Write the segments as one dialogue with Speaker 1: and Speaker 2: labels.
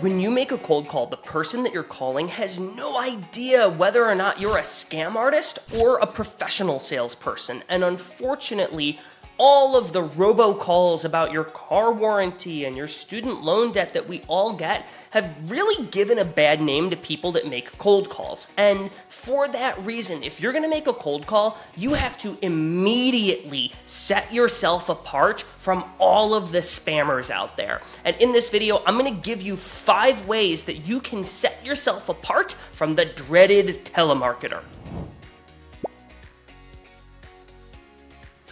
Speaker 1: When you make a cold call, the person that you're calling has no idea whether or not you're a scam artist or a professional salesperson. And unfortunately, all of the robocalls about your car warranty and your student loan debt that we all get have really given a bad name to people that make cold calls. And for that reason, if you're gonna make a cold call, you have to immediately set yourself apart from all of the spammers out there. And in this video, I'm gonna give you five ways that you can set yourself apart from the dreaded telemarketer.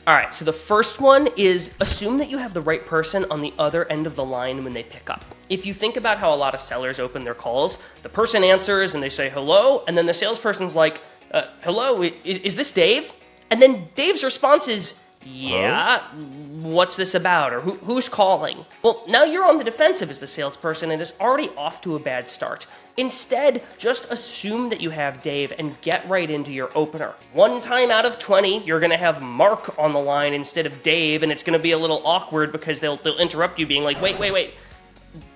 Speaker 1: All right, so the first one is assume that you have the right person on the other end of the line when they pick up. If you think about how a lot of sellers open their calls, the person answers and they say hello, and then the salesperson's like, uh, hello, is, is this Dave? And then Dave's response is, yeah, what's this about? Or Who, who's calling? Well, now you're on the defensive as the salesperson and it's already off to a bad start. Instead, just assume that you have Dave and get right into your opener. One time out of 20, you're gonna have Mark on the line instead of Dave, and it's gonna be a little awkward because they'll, they'll interrupt you being like, wait, wait, wait,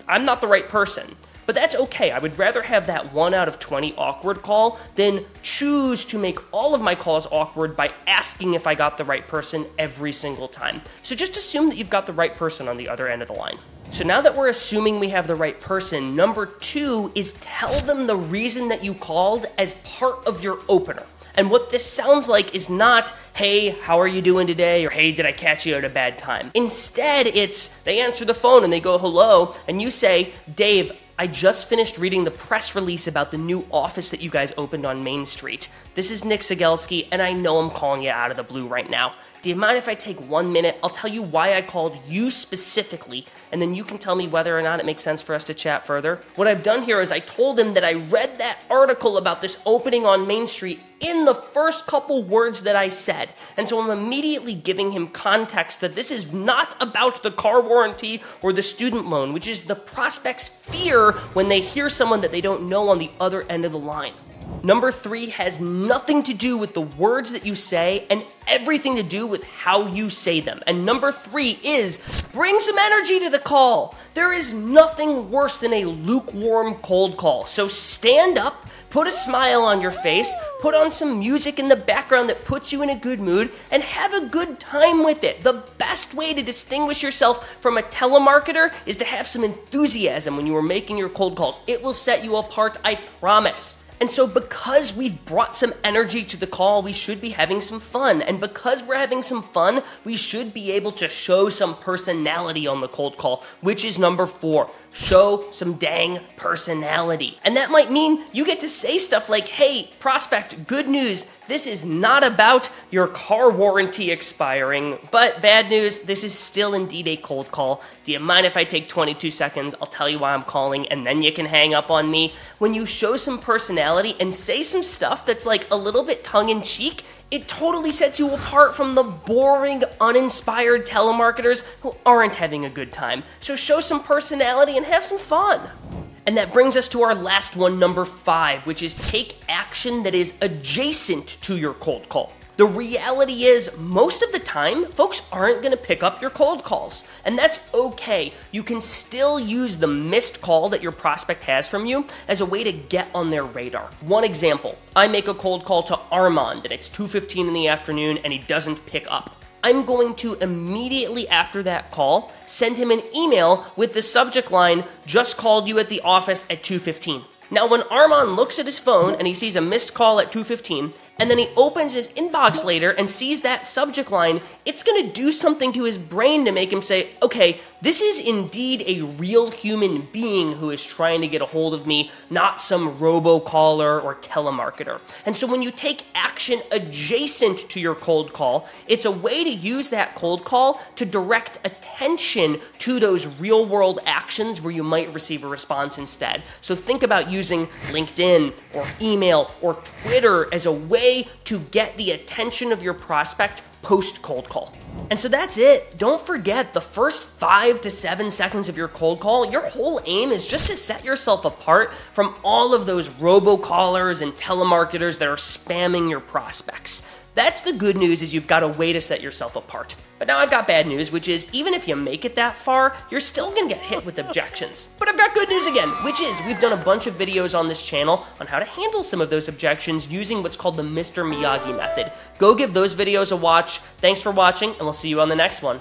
Speaker 1: I'm not the right person. But that's okay. I would rather have that 1 out of 20 awkward call than choose to make all of my calls awkward by asking if I got the right person every single time. So just assume that you've got the right person on the other end of the line. So now that we're assuming we have the right person, number two is tell them the reason that you called as part of your opener. And what this sounds like is not, hey, how are you doing today? Or hey, did I catch you at a bad time? Instead, it's they answer the phone and they go hello, and you say, Dave, I just finished reading the press release about the new office that you guys opened on Main Street. This is Nick Cegelski, and I know I'm calling you out of the blue right now. Do you mind if I take one minute? I'll tell you why I called you specifically, and then you can tell me whether or not it makes sense for us to chat further. What I've done here is I told him that I read that article about this opening on Main Street in the first couple words that I said. And so I'm immediately giving him context that this is not about the car warranty or the student loan, which is the prospect's fear when they hear someone that they don't know on the other end of the line. Number three has nothing to do with the words that you say and everything to do with how you say them. And number three is bring some energy to the call. There is nothing worse than a lukewarm cold call. So stand up, put a smile on your face, put on some music in the background that puts you in a good mood, and have a good time with it. The best way to distinguish yourself from a telemarketer is to have some enthusiasm when you are making your cold calls. It will set you apart, I promise. And so, because we've brought some energy to the call, we should be having some fun. And because we're having some fun, we should be able to show some personality on the cold call, which is number four. Show some dang personality. And that might mean you get to say stuff like, hey, prospect, good news. This is not about your car warranty expiring, but bad news, this is still indeed a cold call. Do you mind if I take 22 seconds? I'll tell you why I'm calling, and then you can hang up on me. When you show some personality and say some stuff that's like a little bit tongue in cheek, it totally sets you apart from the boring, uninspired telemarketers who aren't having a good time. So show some personality and have some fun. And that brings us to our last one, number five, which is take action that is adjacent to your cold call. The reality is, most of the time, folks aren't gonna pick up your cold calls. And that's okay. You can still use the missed call that your prospect has from you as a way to get on their radar. One example I make a cold call to Armand, and it's 2.15 in the afternoon, and he doesn't pick up. I'm going to immediately after that call send him an email with the subject line, just called you at the office at 2:15. Now when Armand looks at his phone and he sees a missed call at 2:15 and then he opens his inbox later and sees that subject line, it's going to do something to his brain to make him say, "Okay, this is indeed a real human being who is trying to get a hold of me, not some robocaller or telemarketer." And so when you take action adjacent to your cold call, it's a way to use that cold call to direct attention to those real world actions where you might receive a response instead. So think about using LinkedIn or email or Twitter as a way to get the attention of your prospect post cold call. And so that's it. Don't forget the first five to seven seconds of your cold call, your whole aim is just to set yourself apart from all of those robocallers and telemarketers that are spamming your prospects. That's the good news is you've got a way to set yourself apart. But now I've got bad news, which is even if you make it that far, you're still gonna get hit with objections. But I've got good news again, which is we've done a bunch of videos on this channel on how to handle some of those objections using what's called the Mr. Miyagi method. Go give those videos a watch. Thanks for watching, and we'll see you on the next one.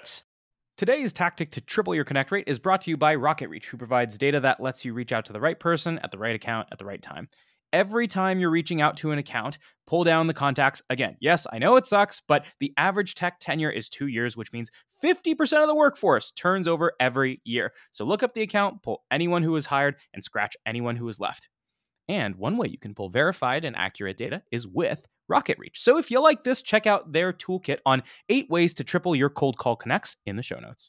Speaker 2: Today's tactic to triple your connect rate is brought to you by RocketReach, who provides data that lets you reach out to the right person at the right account at the right time. Every time you're reaching out to an account, pull down the contacts. Again, yes, I know it sucks, but the average tech tenure is two years, which means 50% of the workforce turns over every year. So look up the account, pull anyone who was hired, and scratch anyone who was left. And one way you can pull verified and accurate data is with RocketReach. So if you like this, check out their toolkit on eight ways to triple your cold call connects in the show notes.